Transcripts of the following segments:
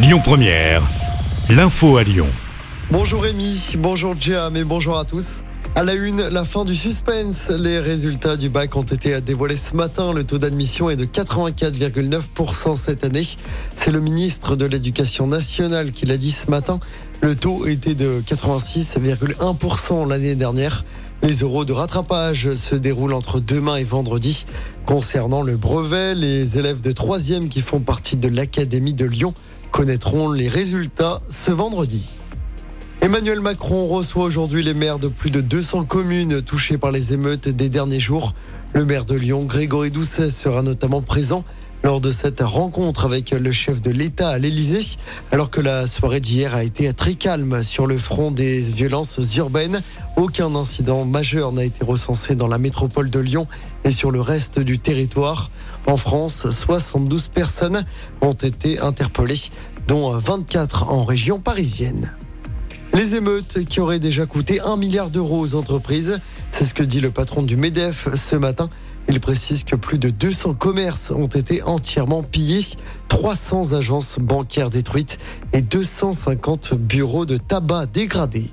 Lyon Première, l'info à Lyon. Bonjour Rémi, bonjour Jam et bonjour à tous. À la une, la fin du suspense. Les résultats du bac ont été dévoilés ce matin. Le taux d'admission est de 84,9% cette année. C'est le ministre de l'Éducation nationale qui l'a dit ce matin. Le taux était de 86,1% l'année dernière. Les euros de rattrapage se déroulent entre demain et vendredi. Concernant le brevet, les élèves de 3e qui font partie de l'Académie de Lyon connaîtront les résultats ce vendredi. Emmanuel Macron reçoit aujourd'hui les maires de plus de 200 communes touchées par les émeutes des derniers jours. Le maire de Lyon, Grégory Doucet, sera notamment présent lors de cette rencontre avec le chef de l'État à l'Élysée, alors que la soirée d'hier a été très calme sur le front des violences urbaines. Aucun incident majeur n'a été recensé dans la métropole de Lyon et sur le reste du territoire. En France, 72 personnes ont été interpellées, dont 24 en région parisienne. Les émeutes qui auraient déjà coûté 1 milliard d'euros aux entreprises, c'est ce que dit le patron du MEDEF ce matin. Il précise que plus de 200 commerces ont été entièrement pillés, 300 agences bancaires détruites et 250 bureaux de tabac dégradés.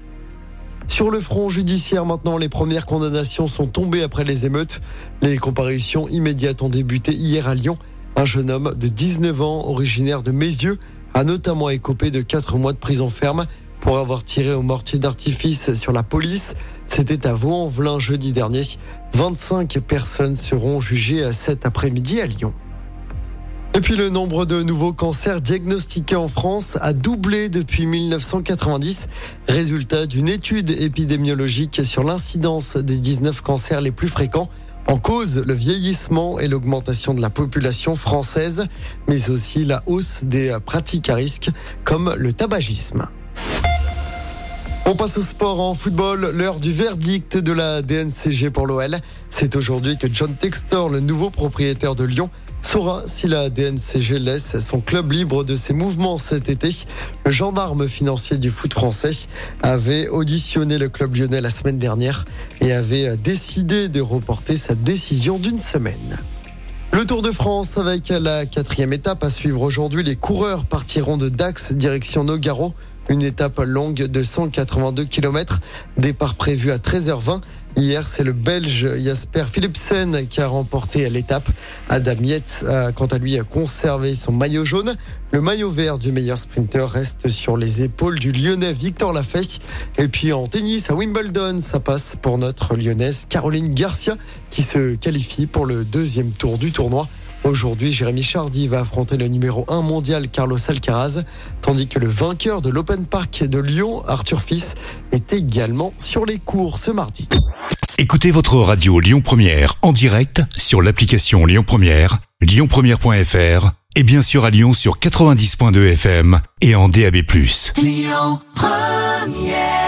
Sur le front judiciaire maintenant, les premières condamnations sont tombées après les émeutes. Les comparutions immédiates ont débuté hier à Lyon. Un jeune homme de 19 ans, originaire de Mézieux, a notamment écopé de 4 mois de prison ferme pour avoir tiré au mortier d'artifice sur la police. C'était à Vaux-en-Velin jeudi dernier. 25 personnes seront jugées cet après-midi à Lyon. Et puis le nombre de nouveaux cancers diagnostiqués en France a doublé depuis 1990, résultat d'une étude épidémiologique sur l'incidence des 19 cancers les plus fréquents. En cause, le vieillissement et l'augmentation de la population française, mais aussi la hausse des pratiques à risque comme le tabagisme. On passe au sport en football, l'heure du verdict de la DNCG pour l'OL. C'est aujourd'hui que John Textor, le nouveau propriétaire de Lyon, saura si la DNCG laisse son club libre de ses mouvements cet été. Le gendarme financier du foot français avait auditionné le club lyonnais la semaine dernière et avait décidé de reporter sa décision d'une semaine. Le Tour de France avec la quatrième étape à suivre aujourd'hui. Les coureurs partiront de Dax direction Nogaro une étape longue de 182 km. Départ prévu à 13h20. Hier, c'est le Belge Jasper Philipsen qui a remporté l'étape. Adam Yates a quant à lui conservé son maillot jaune. Le maillot vert du meilleur sprinter reste sur les épaules du Lyonnais Victor Lafay. Et puis en tennis à Wimbledon, ça passe pour notre Lyonnaise Caroline Garcia qui se qualifie pour le deuxième tour du tournoi. Aujourd'hui, Jérémy Chardy va affronter le numéro 1 mondial Carlos Alcaraz, tandis que le vainqueur de l'Open Park de Lyon, Arthur Fils, est également sur les cours ce mardi. Écoutez votre radio Lyon Première en direct sur l'application Lyon Première, lyonpremière.fr et bien sûr à Lyon sur 90.2 FM et en DAB+. Lyon Première